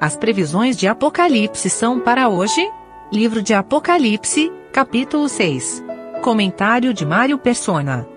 As previsões de Apocalipse são para hoje? Livro de Apocalipse, capítulo 6. Comentário de Mário Persona.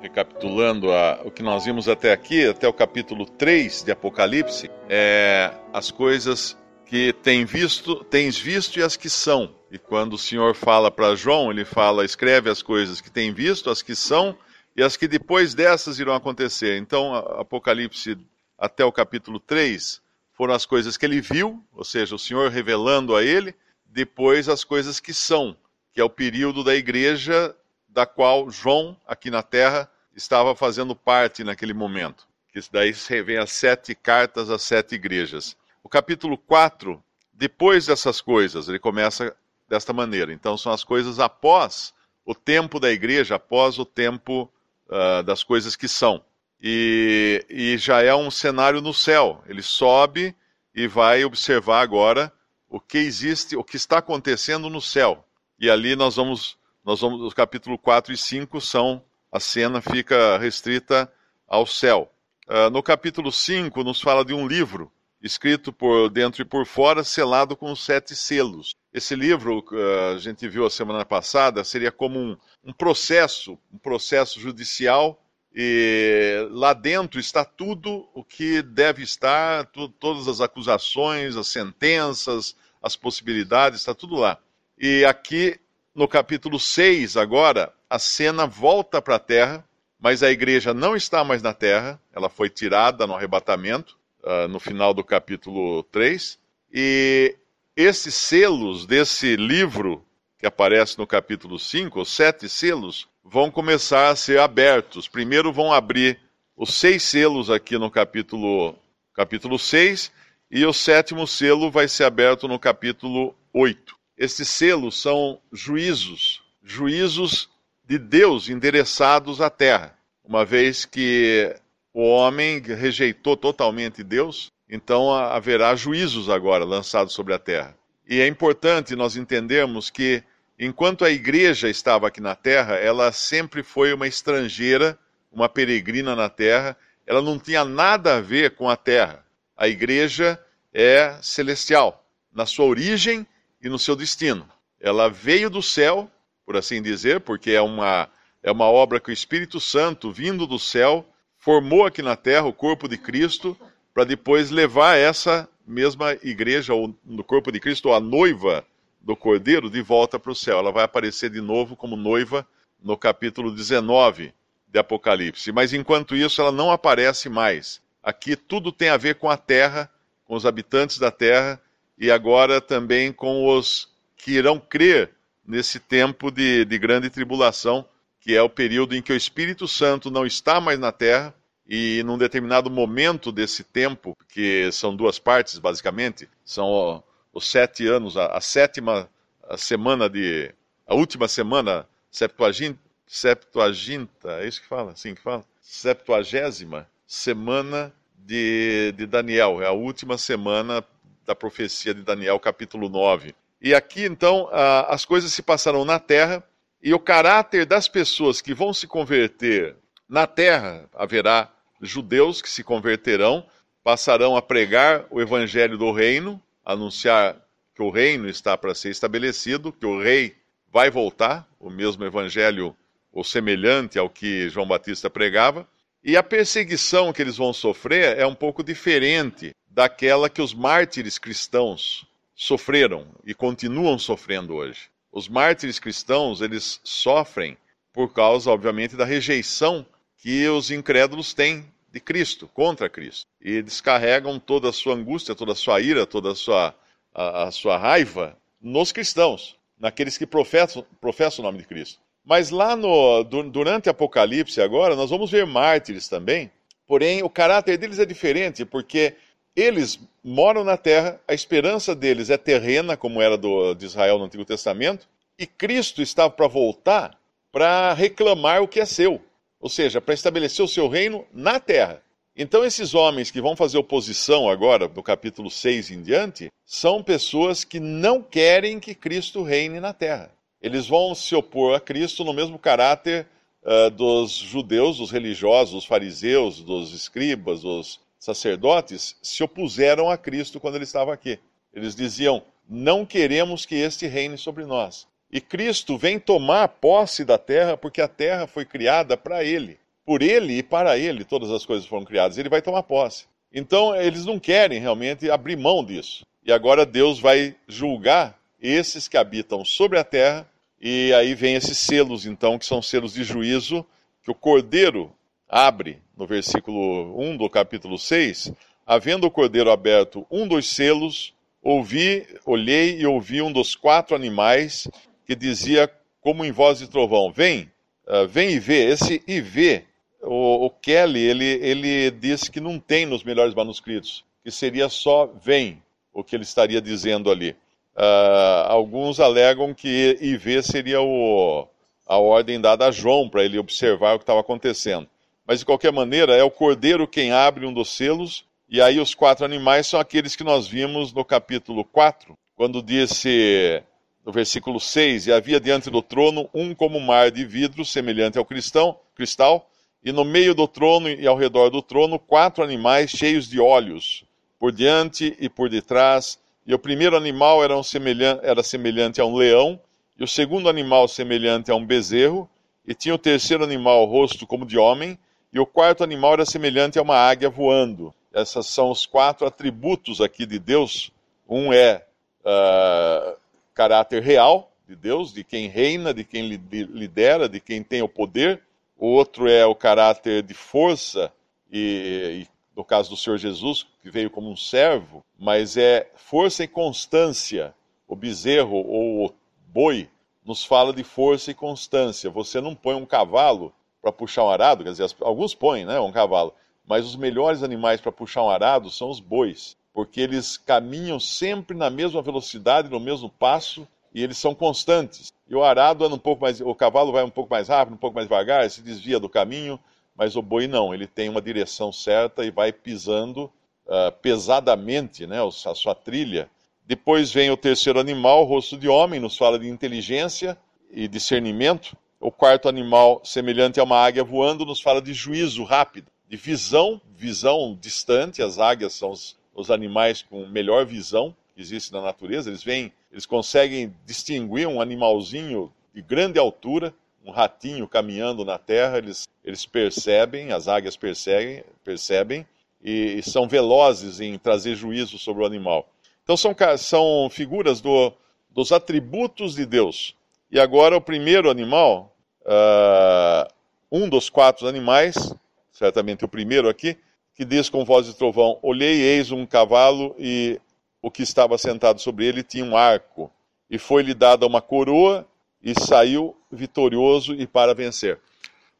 Recapitulando a, o que nós vimos até aqui, até o capítulo 3 de Apocalipse, é as coisas que tem visto, tens visto e as que são. E quando o Senhor fala para João, ele fala: escreve as coisas que tem visto, as que são e as que depois dessas irão acontecer. Então, Apocalipse até o capítulo 3 foram as coisas que ele viu, ou seja, o Senhor revelando a ele, depois as coisas que são, que é o período da igreja da qual João, aqui na terra, estava fazendo parte naquele momento. Que daí vem as sete cartas às sete igrejas. O capítulo 4, depois dessas coisas, ele começa desta maneira. Então, são as coisas após o tempo da igreja, após o tempo uh, das coisas que são. E, e já é um cenário no céu. Ele sobe e vai observar agora o que existe, o que está acontecendo no céu. E ali nós vamos, nós vamos, os capítulo 4 e 5 são, a cena fica restrita ao céu. Uh, no capítulo 5 nos fala de um livro escrito por dentro e por fora, selado com sete selos. Esse livro, uh, a gente viu a semana passada, seria como um, um processo, um processo judicial, e lá dentro está tudo o que deve estar, tu, todas as acusações, as sentenças, as possibilidades, está tudo lá. E aqui, no capítulo 6, agora, a cena volta para a terra, mas a igreja não está mais na terra, ela foi tirada no arrebatamento, uh, no final do capítulo 3. E esses selos desse livro que aparece no capítulo 5, os sete selos, vão começar a ser abertos. Primeiro vão abrir os seis selos aqui no capítulo, capítulo 6, e o sétimo selo vai ser aberto no capítulo 8. Esses selos são juízos, juízos de Deus endereçados à terra, uma vez que o homem rejeitou totalmente Deus, então haverá juízos agora lançados sobre a terra. E é importante nós entendermos que, enquanto a igreja estava aqui na terra, ela sempre foi uma estrangeira, uma peregrina na terra, ela não tinha nada a ver com a terra. A igreja é celestial, na sua origem e no seu destino. Ela veio do céu, por assim dizer, porque é uma, é uma obra que o Espírito Santo, vindo do céu, formou aqui na terra o corpo de Cristo para depois levar essa mesma igreja, ou no corpo de Cristo, ou a noiva do Cordeiro, de volta para o céu. Ela vai aparecer de novo como noiva no capítulo 19 de Apocalipse. Mas enquanto isso, ela não aparece mais. Aqui tudo tem a ver com a terra, com os habitantes da terra e agora também com os que irão crer nesse tempo de, de grande tribulação que é o período em que o Espírito Santo não está mais na terra, e num determinado momento desse tempo, que são duas partes basicamente, são os sete anos, a, a sétima a semana de. a última semana, Septuaginta, Septuaginta, é isso que fala? Assim que fala? Septuagésima semana de, de Daniel, é a última semana da profecia de Daniel, capítulo 9. E aqui, então, a, as coisas se passaram na terra e o caráter das pessoas que vão se converter na terra, haverá judeus que se converterão, passarão a pregar o evangelho do reino, anunciar que o reino está para ser estabelecido, que o rei vai voltar, o mesmo evangelho ou semelhante ao que João Batista pregava, e a perseguição que eles vão sofrer é um pouco diferente daquela que os mártires cristãos sofreram e continuam sofrendo hoje. Os mártires cristãos, eles sofrem por causa, obviamente, da rejeição que os incrédulos têm de Cristo, contra Cristo. E descarregam toda a sua angústia, toda a sua ira, toda a sua, a, a sua raiva nos cristãos, naqueles que professam, professam o nome de Cristo. Mas lá no, durante Apocalipse agora, nós vamos ver mártires também, porém o caráter deles é diferente, porque eles moram na terra, a esperança deles é terrena, como era do, de Israel no Antigo Testamento, e Cristo estava para voltar para reclamar o que é seu, ou seja, para estabelecer o seu reino na terra. Então, esses homens que vão fazer oposição agora, do capítulo 6 em diante, são pessoas que não querem que Cristo reine na terra. Eles vão se opor a Cristo no mesmo caráter uh, dos judeus, dos religiosos, dos fariseus, dos escribas, dos sacerdotes, se opuseram a Cristo quando ele estava aqui. Eles diziam: Não queremos que este reine sobre nós. E Cristo vem tomar posse da terra porque a terra foi criada para ele. Por ele e para ele todas as coisas foram criadas. Ele vai tomar posse. Então eles não querem realmente abrir mão disso. E agora Deus vai julgar esses que habitam sobre a terra. E aí vem esses selos, então, que são selos de juízo que o cordeiro abre no versículo 1 do capítulo 6. Havendo o cordeiro aberto um dos selos, ouvi, olhei e ouvi um dos quatro animais que dizia, como em voz de trovão: Vem, uh, vem e vê. Esse e vê, o, o, Kelly, ele, ele disse que não tem nos melhores manuscritos, que seria só vem, o que ele estaria dizendo ali. Uh, alguns alegam que vê seria o, a ordem dada a João para ele observar o que estava acontecendo. Mas de qualquer maneira, é o cordeiro quem abre um dos selos, e aí os quatro animais são aqueles que nós vimos no capítulo 4, quando disse no versículo 6, e havia diante do trono um como mar de vidro, semelhante ao cristão, cristal, e no meio do trono e ao redor do trono, quatro animais cheios de olhos, por diante e por detrás. E o primeiro animal era, um semelhante, era semelhante a um leão, e o segundo animal semelhante a um bezerro, e tinha o terceiro animal rosto como de homem, e o quarto animal era semelhante a uma águia voando. Esses são os quatro atributos aqui de Deus. Um é uh, caráter real de Deus, de quem reina, de quem lidera, de quem tem o poder. O outro é o caráter de força, e, e no caso do Senhor Jesus, que veio como um servo, mas é força e constância. O bezerro ou o boi nos fala de força e constância. Você não põe um cavalo para puxar um arado, quer dizer, alguns põem, né, um cavalo, mas os melhores animais para puxar um arado são os bois porque eles caminham sempre na mesma velocidade, no mesmo passo, e eles são constantes. E o arado anda um pouco mais, o cavalo vai um pouco mais rápido, um pouco mais devagar, se desvia do caminho, mas o boi não, ele tem uma direção certa e vai pisando uh, pesadamente, né, a sua trilha. Depois vem o terceiro animal, o rosto de homem, nos fala de inteligência e discernimento. O quarto animal, semelhante a uma águia voando, nos fala de juízo rápido, de visão, visão distante. As águias são os os animais com melhor visão que existe na natureza. Eles vêm, eles conseguem distinguir um animalzinho de grande altura, um ratinho caminhando na terra, eles, eles percebem, as águias percebem, percebem e, e são velozes em trazer juízo sobre o animal. Então são, são figuras do, dos atributos de Deus. E agora o primeiro animal, uh, um dos quatro animais, certamente o primeiro aqui, que diz com voz de trovão: Olhei, eis um cavalo, e o que estava sentado sobre ele tinha um arco, e foi-lhe dada uma coroa, e saiu vitorioso e para vencer.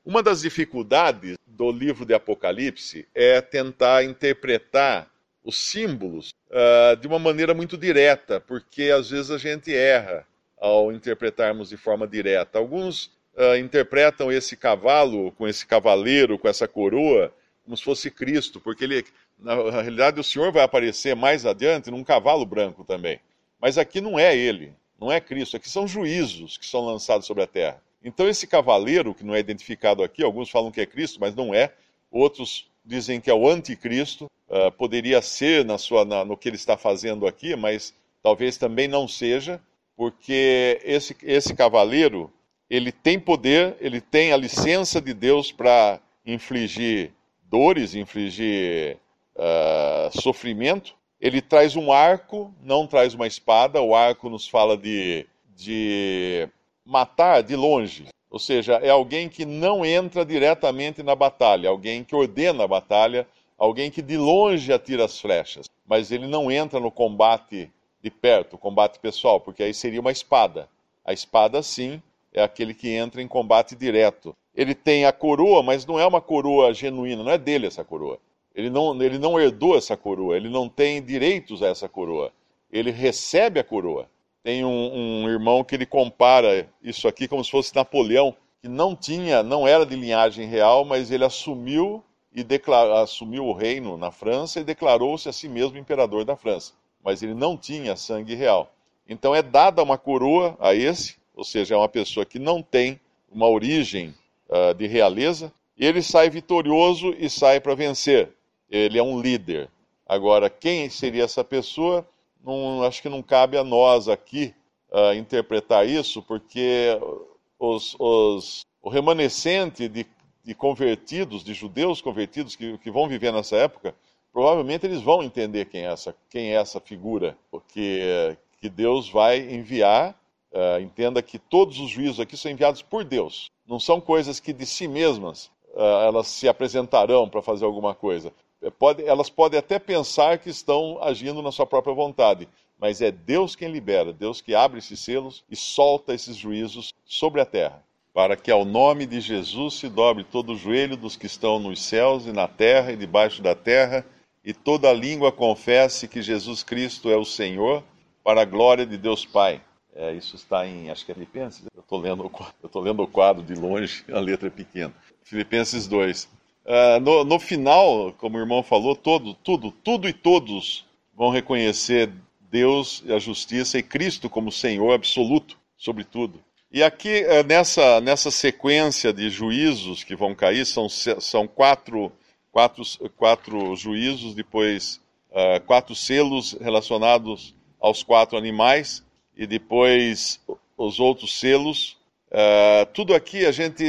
Uma das dificuldades do livro de Apocalipse é tentar interpretar os símbolos uh, de uma maneira muito direta, porque às vezes a gente erra ao interpretarmos de forma direta. Alguns uh, interpretam esse cavalo, com esse cavaleiro, com essa coroa, como se fosse Cristo, porque ele, na realidade o Senhor vai aparecer mais adiante num cavalo branco também. Mas aqui não é ele, não é Cristo, aqui são juízos que são lançados sobre a terra. Então esse cavaleiro, que não é identificado aqui, alguns falam que é Cristo, mas não é, outros dizem que é o anticristo, uh, poderia ser na sua, na, no que ele está fazendo aqui, mas talvez também não seja, porque esse, esse cavaleiro, ele tem poder, ele tem a licença de Deus para infligir dores, infligir uh, sofrimento. Ele traz um arco, não traz uma espada. O arco nos fala de, de matar de longe. Ou seja, é alguém que não entra diretamente na batalha, alguém que ordena a batalha, alguém que de longe atira as flechas, mas ele não entra no combate de perto, combate pessoal, porque aí seria uma espada. A espada, sim, é aquele que entra em combate direto ele tem a coroa, mas não é uma coroa genuína, não é dele essa coroa. Ele não, ele não herdou essa coroa, ele não tem direitos a essa coroa. Ele recebe a coroa. Tem um, um irmão que ele compara isso aqui como se fosse Napoleão, que não tinha, não era de linhagem real, mas ele assumiu e declarou, assumiu o reino na França e declarou-se a si mesmo imperador da França. Mas ele não tinha sangue real. Então é dada uma coroa a esse, ou seja, é uma pessoa que não tem uma origem uh, de realeza, e ele sai vitorioso e sai para vencer. Ele é um líder. Agora, quem seria essa pessoa? Não, acho que não cabe a nós aqui uh, interpretar isso, porque os, os, o remanescente de, de, convertidos, de judeus convertidos que, que vão viver nessa época, provavelmente eles vão entender quem é essa, quem é essa figura, porque que Deus vai enviar. Uh, entenda que todos os juízos aqui são enviados por Deus. Não são coisas que de si mesmas uh, elas se apresentarão para fazer alguma coisa. Pode, elas podem até pensar que estão agindo na sua própria vontade, mas é Deus quem libera, Deus que abre esses selos e solta esses juízos sobre a terra, para que ao nome de Jesus se dobre todo o joelho dos que estão nos céus e na terra e debaixo da terra, e toda língua confesse que Jesus Cristo é o Senhor, para a glória de Deus Pai. É, isso está em, acho que é Filipenses, eu estou lendo, eu lendo o quadro de longe, a letra é pequena. Filipenses 2. Uh, ah, no, no, final, como o irmão falou, todo, tudo, tudo e todos vão reconhecer Deus, a justiça e Cristo como Senhor absoluto sobre tudo. E aqui, uh, nessa, nessa sequência de juízos que vão cair, são, são quatro, quatro, quatro juízos, depois uh, quatro selos relacionados aos quatro animais, e depois os outros selos. tudo aqui a gente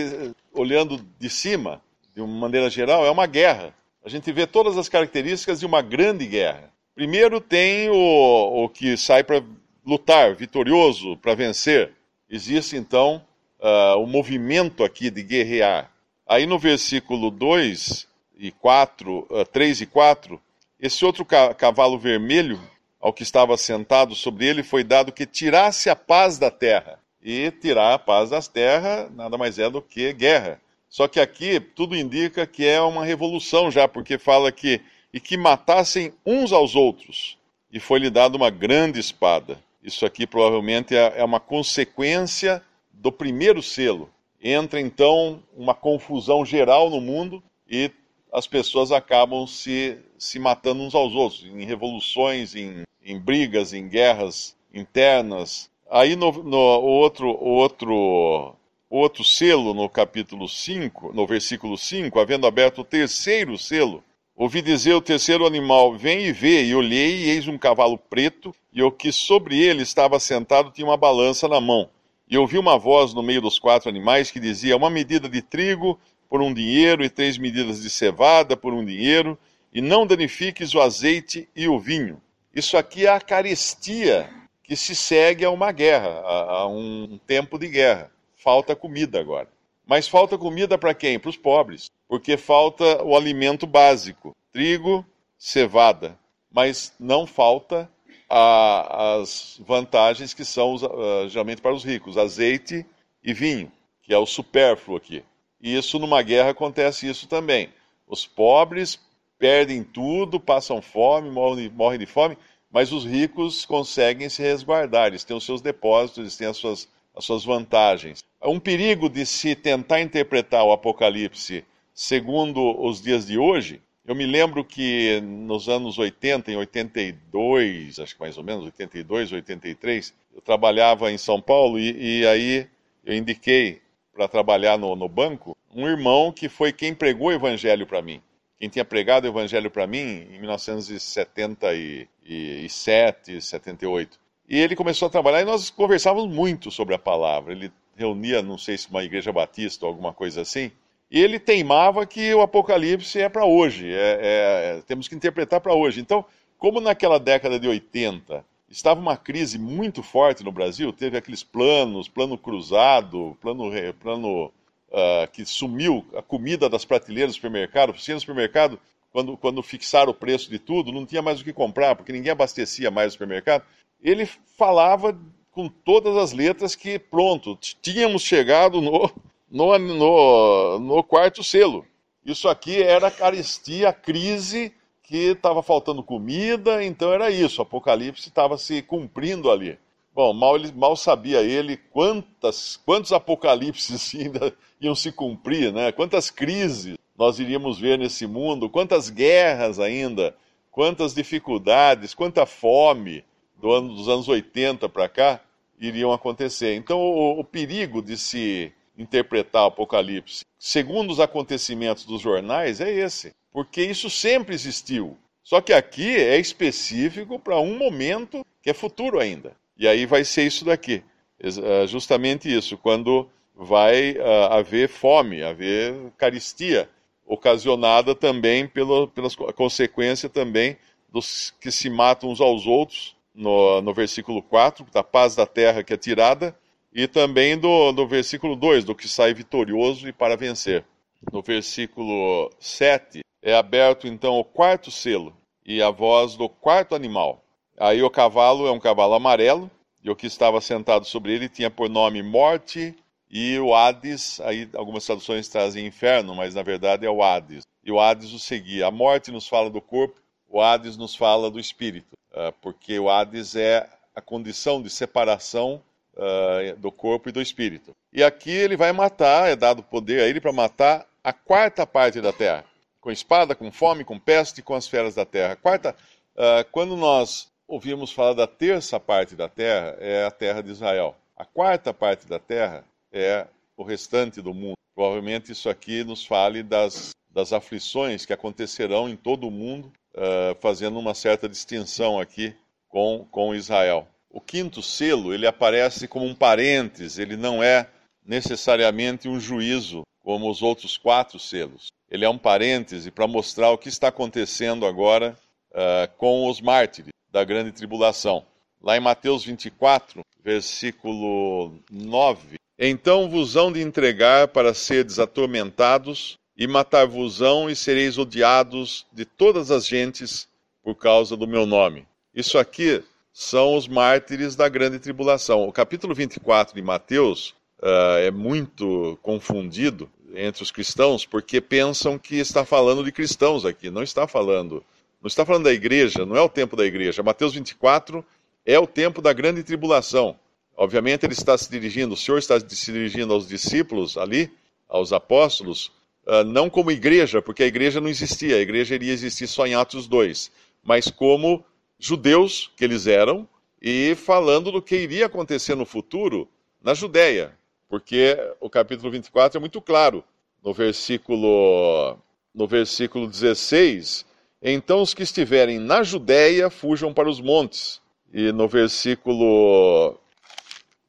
olhando de cima, de uma maneira geral, é uma guerra. A gente vê todas as características de uma grande guerra. Primeiro tem o, o que sai para lutar, vitorioso, para vencer. Existe então uh, o movimento aqui de guerrear. Aí no versículo 2 e 4, uh, 3 e 4, esse outro ca cavalo vermelho, ao que estava sentado sobre ele, foi dado que tirasse a paz da terra e tirar a paz das terras nada mais é do que guerra. Só que aqui tudo indica que é uma revolução já, porque fala que e que matassem uns aos outros, e foi-lhe dada uma grande espada. Isso aqui provavelmente é, é uma consequência do primeiro selo. Entra então uma confusão geral no mundo e as pessoas acabam se, se matando uns aos outros, em revoluções, em, em brigas, em guerras internas, Aí no, no outro, outro, outro selo, no capítulo 5, no versículo 5, havendo aberto o terceiro selo, ouvi dizer o terceiro animal, vem e vê, e olhei, e eis um cavalo preto, e o que sobre ele estava sentado tinha uma balança na mão. E ouvi uma voz no meio dos quatro animais que dizia, uma medida de trigo por um dinheiro, e três medidas de cevada por um dinheiro, e não danifiques o azeite e o vinho. Isso aqui é a carestia que se segue a uma guerra, a, a um tempo de guerra. Falta comida agora. Mas falta comida para quem? Para os pobres, porque falta o alimento básico: trigo, cevada. Mas não falta a, as vantagens que são uh, geralmente para os ricos: azeite e vinho, que é o supérfluo aqui. E isso numa guerra acontece isso também. Os pobres perdem tudo, passam fome, morrem, de fome, mas os ricos conseguem se resguardar, eles têm os seus depósitos, eles têm as suas, as suas vantagens. Um perigo de se tentar interpretar o Apocalipse segundo os dias de hoje, eu me lembro que nos anos 80, em 82, acho que mais ou menos, 82, 83, eu trabalhava em São Paulo e, e aí eu indiquei para trabalhar no, no banco um irmão que foi quem pregou o evangelho para mim quem tinha pregado o evangelho para mim em 1977, 78. E ele começou a trabalhar e nós conversávamos muito sobre a palavra. Ele reunia, não sei se uma igreja batista ou alguma coisa assim, e ele teimava que o Apocalipse é para hoje, é, é, temos que interpretar para hoje. Então, como naquela década de 80 estava uma crise muito forte no Brasil, teve aqueles planos, plano cruzado, plano, plano uh, que sumiu a comida das prateleiras do supermercado. Você no supermercado, quando, quando fixaram o preço de tudo, não tinha mais o que comprar, porque ninguém abastecia mais o supermercado. Ele falava com todas as letras que, pronto, tínhamos chegado no, no, no, no quarto selo. Isso aqui era a carestia, a crise que estava faltando comida, então era isso, o Apocalipse estava se cumprindo ali. Bom, mal, ele, mal sabia ele quantas, quantos apocalipses ainda iam se cumprir, né? quantas crises nós iríamos ver nesse mundo, quantas guerras ainda, quantas dificuldades, quanta fome do ano, dos anos 80 para cá iriam acontecer. Então, o, o, perigo de se, interpretar o Apocalipse segundo os acontecimentos dos jornais é esse, porque isso sempre existiu. Só que aqui é específico para um momento que é futuro ainda. E aí vai ser isso daqui, é justamente isso, quando vai uh, haver fome, haver caristia, ocasionada também pela, consequência também dos que se matam uns aos outros, no, no versículo 4, da paz da terra que é tirada, e também do, do versículo 2, do que sai vitorioso e para vencer. No versículo 7, é aberto então o quarto selo e a voz do quarto animal. Aí o cavalo é um cavalo amarelo, e o que estava sentado sobre ele tinha por nome Morte e o Hades, aí algumas traduções trazem inferno, mas na verdade é o Hades. E o Hades o seguia. A morte nos fala do corpo, o Hades nos fala do espírito, ah, porque o Hades é a condição de separação uh, do corpo e do espírito. E aqui ele vai matar, é dado poder a ele para matar a quarta parte da terra, com espada, com fome, com peste, com as feras da terra. Quarta, uh, quando nós ouvimos falar da terça parte da terra, é a terra de Israel. A quarta parte da terra é o restante do mundo. Provavelmente isso aqui nos fale das, das aflições que acontecerão em todo o mundo, uh, fazendo uma certa distinção aqui com, com Israel. O quinto selo, ele aparece como um parênteses, ele não é necessariamente um juízo como os outros quatro selos. Ele é um parêntese para mostrar o que está acontecendo agora uh, com os mártires da grande tribulação. Lá em Mateus 24, versículo 9: Então vos hão de entregar para seres atormentados, e matar-vos-ão, e sereis odiados de todas as gentes por causa do meu nome. Isso aqui são os mártires da grande tribulação. O capítulo 24 de Mateus uh, é muito confundido entre os cristãos porque pensam que está falando de cristãos aqui, não está falando. Não está falando da igreja, não é o tempo da igreja. Mateus 24 é o tempo da grande tribulação. Obviamente ele está se dirigindo, o Senhor está se dirigindo aos discípulos ali, aos apóstolos, uh, não como igreja, porque a igreja não existia, a igreja iria existir só em Atos 2, mas como judeus que eles eram e falando do que iria acontecer no futuro na Judéia, porque o capítulo 24 é muito claro. No versículo no versículo 16, então os que estiverem na Judéia fujam para os montes. E no versículo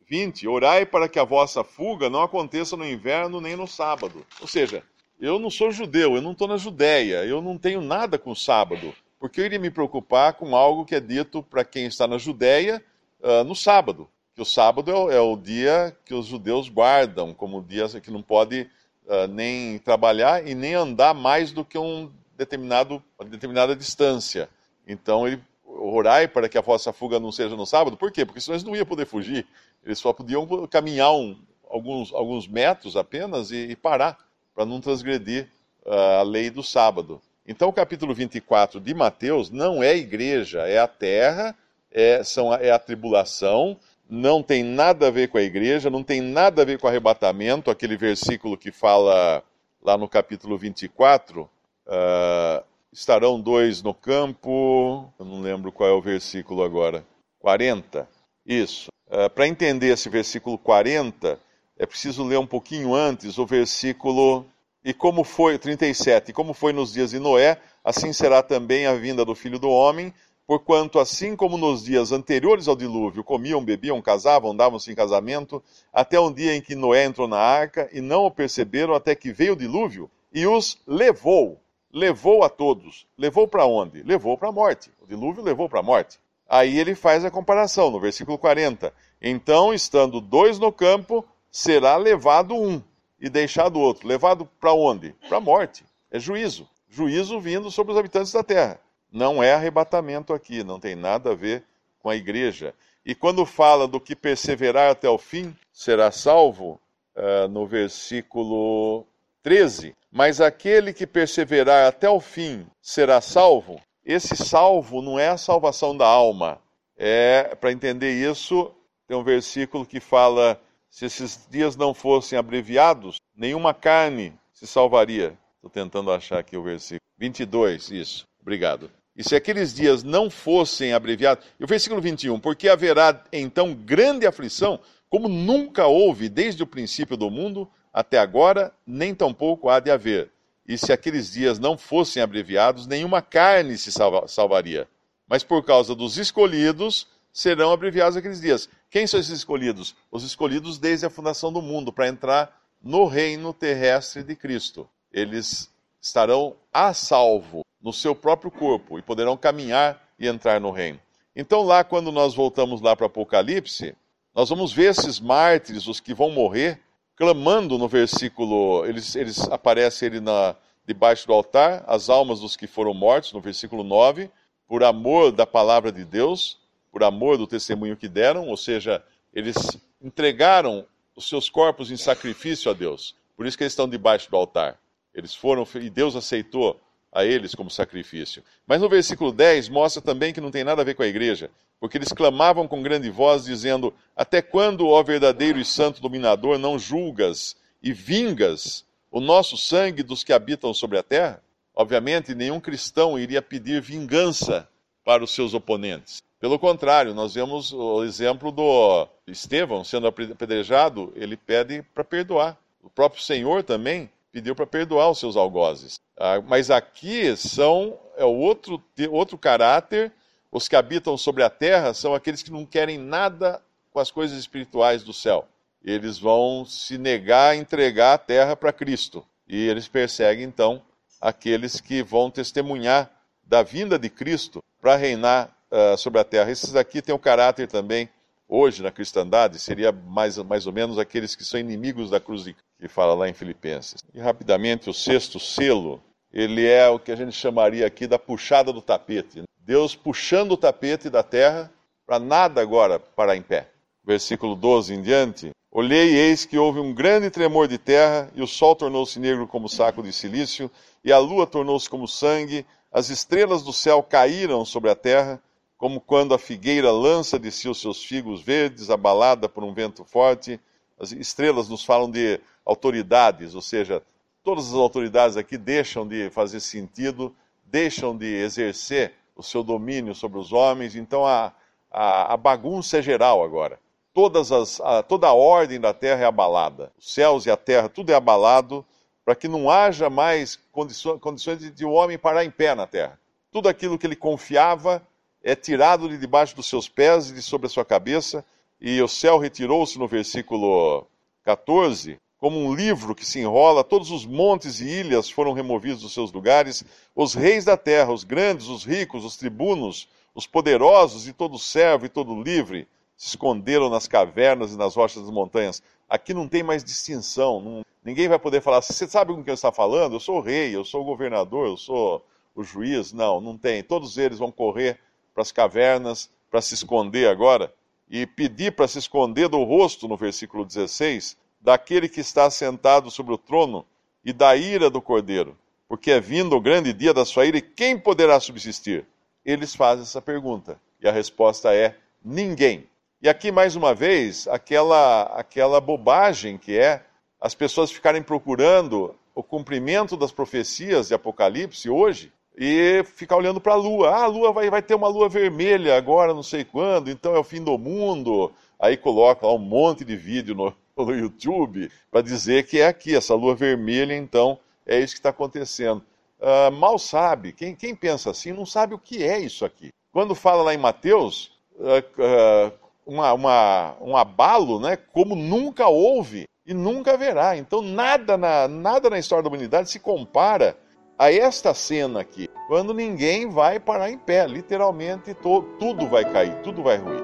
20, orai para que a vossa fuga não aconteça no inverno nem no sábado. Ou seja, eu não sou judeu, eu não estou na Judéia, eu não tenho nada com o sábado porque eu iria me preocupar com algo que é dito para quem está na Judéia uh, no sábado. Que o sábado é o, é o, dia que os judeus guardam, como dia que não pode uh, nem trabalhar e nem andar mais do que um determinado, uma determinada distância. Então ele orai para que a vossa fuga não seja no sábado. Por quê? Porque senão eles não iam poder fugir. Eles só podiam caminhar um, alguns, alguns metros apenas e, e parar, para não transgredir uh, a lei do sábado. Então, o capítulo 24 de Mateus não é igreja, é a terra, é, são, é a tribulação, não tem nada a ver com a igreja, não tem nada a ver com o arrebatamento, aquele versículo que fala lá no capítulo 24, uh, ah, estarão dois no campo, eu não lembro qual é o versículo agora, 40, isso. Uh, Para entender esse versículo 40, é preciso ler um pouquinho antes o versículo e como foi, 37, e como foi nos dias de Noé, assim será também a vinda do filho do homem, porquanto assim como nos dias anteriores ao dilúvio comiam, bebiam, casavam, davam-se em casamento, até um dia em que Noé entrou na arca e não o perceberam até que veio o dilúvio e os levou, levou a todos. Levou para onde? Levou para a morte. O dilúvio levou para a morte. Aí ele faz a comparação no versículo 40. Então, estando dois no campo, será levado um e deixado o outro. Levado para onde? Para a morte. É juízo. Juízo vindo sobre os habitantes da terra. Não é arrebatamento aqui, não tem nada a ver com a igreja. E quando fala do que perseverar até o fim será salvo, uh, no versículo 13, mas aquele que perseverar até o fim será salvo. Esse salvo não é a salvação da alma. É, para entender isso, tem um versículo que fala se esses dias não fossem abreviados, nenhuma carne se salvaria. Estou tentando achar aqui o versículo. 22, isso. Obrigado. E se aqueles dias não fossem abreviados. E o versículo 21, porque haverá então grande aflição, como nunca houve desde o princípio do mundo até agora, nem tampouco há de haver. E se aqueles dias não fossem abreviados, nenhuma carne se salva, salvaria. Mas por causa dos escolhidos, serão abreviados aqueles dias. Quem são esses escolhidos? Os escolhidos desde a fundação do mundo, para entrar no reino terrestre de Cristo. Eles estarão a salvo no seu próprio corpo e poderão caminhar e entrar no reino. Então, lá, quando nós voltamos lá para Apocalipse, nós vamos ver esses mártires, os que vão morrer, clamando no versículo, eles, eles aparecem ele na, debaixo do altar, as almas dos que foram mortos, no versículo 9, por amor da palavra de Deus, por amor do testemunho que deram, ou seja, eles entregaram os seus corpos em sacrifício a Deus. Por isso que eles estão debaixo do altar. Eles foram e Deus aceitou a eles como sacrifício. Mas no versículo 10 mostra também que não tem nada a ver com a igreja, porque eles clamavam com grande voz, dizendo: Até quando, ó verdadeiro e santo dominador, não julgas e vingas o nosso sangue dos que habitam sobre a terra? Obviamente, nenhum cristão iria pedir vingança para os seus oponentes. Pelo contrário, nós vemos o exemplo do Estevão sendo apedrejado, ele pede para perdoar. O próprio Senhor também pediu para perdoar os seus algozes. Ah, mas aqui são é outro, outro caráter. Os que habitam sobre a terra são aqueles que não querem nada com as coisas espirituais do céu. Eles vão se negar a entregar a terra para Cristo. E eles perseguem, então, aqueles que vão testemunhar da vinda de Cristo para reinar uh, sobre a terra. Esses aqui têm o caráter também, hoje na cristandade, seria mais, mais ou menos aqueles que são inimigos da cruz de que fala lá em Filipenses. E rapidamente, o sexto selo, ele é o que a gente chamaria aqui da puxada do tapete. Deus puxando o tapete da terra para nada agora parar em pé. Versículo 12 em diante. Olhei e eis que houve um grande tremor de terra, e o sol tornou-se negro como saco de silício, e a lua tornou-se como sangue, as estrelas do céu caíram sobre a terra, como quando a figueira lança de si os seus figos verdes, abalada por um vento forte. As estrelas nos falam de autoridades, ou seja, todas as autoridades aqui deixam de fazer sentido, deixam de exercer o seu domínio sobre os homens, então a, a, a bagunça é geral agora. Todas as, a, toda a ordem da terra é abalada, os céus e a terra, tudo é abalado, para que não haja mais condições, condições de, o homem parar em pé na terra. Tudo aquilo que ele confiava é tirado de debaixo dos seus pés e de sobre a sua cabeça, e o céu retirou-se no versículo 14, como um livro que se enrola, todos os montes e ilhas foram removidos dos seus lugares, os reis da terra, os grandes, os ricos, os tribunos, os poderosos e todo servo e todo livre se esconderam nas cavernas e nas rochas das montanhas. Aqui não tem mais distinção, não, ninguém vai poder falar, você sabe com quem está falando? Eu sou o rei, eu sou o governador, eu sou o juiz. Não, não tem. Todos eles vão correr para as cavernas para se esconder agora e pedir para se esconder do rosto, no versículo 16, daquele que está sentado sobre o trono e da ira do cordeiro, porque é vindo o grande dia da sua ira e quem poderá subsistir? Eles fazem essa pergunta e a resposta é ninguém. E aqui mais uma vez aquela aquela bobagem que é as pessoas ficarem procurando o cumprimento das profecias de Apocalipse hoje e ficar olhando para a lua. Ah, a lua vai, vai ter uma lua vermelha agora, não sei quando, então é o fim do mundo. Aí coloca lá um monte de vídeo no, no YouTube para dizer que é aqui, essa lua vermelha, então é isso que está acontecendo. Uh, mal sabe, quem, quem, pensa assim não sabe o que é isso aqui. Quando fala lá em Mateus, uh, uh, uma, uma, um abalo né, como nunca houve e nunca haverá. Então nada na, nada na história da humanidade se compara a esta cena aqui, quando ninguém vai parar em pé, literalmente to, tudo vai cair, tudo vai ruir.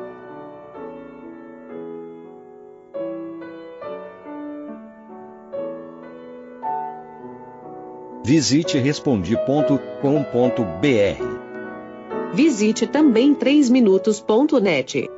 Visite respondi.com.br. Visite também 3minutos.net.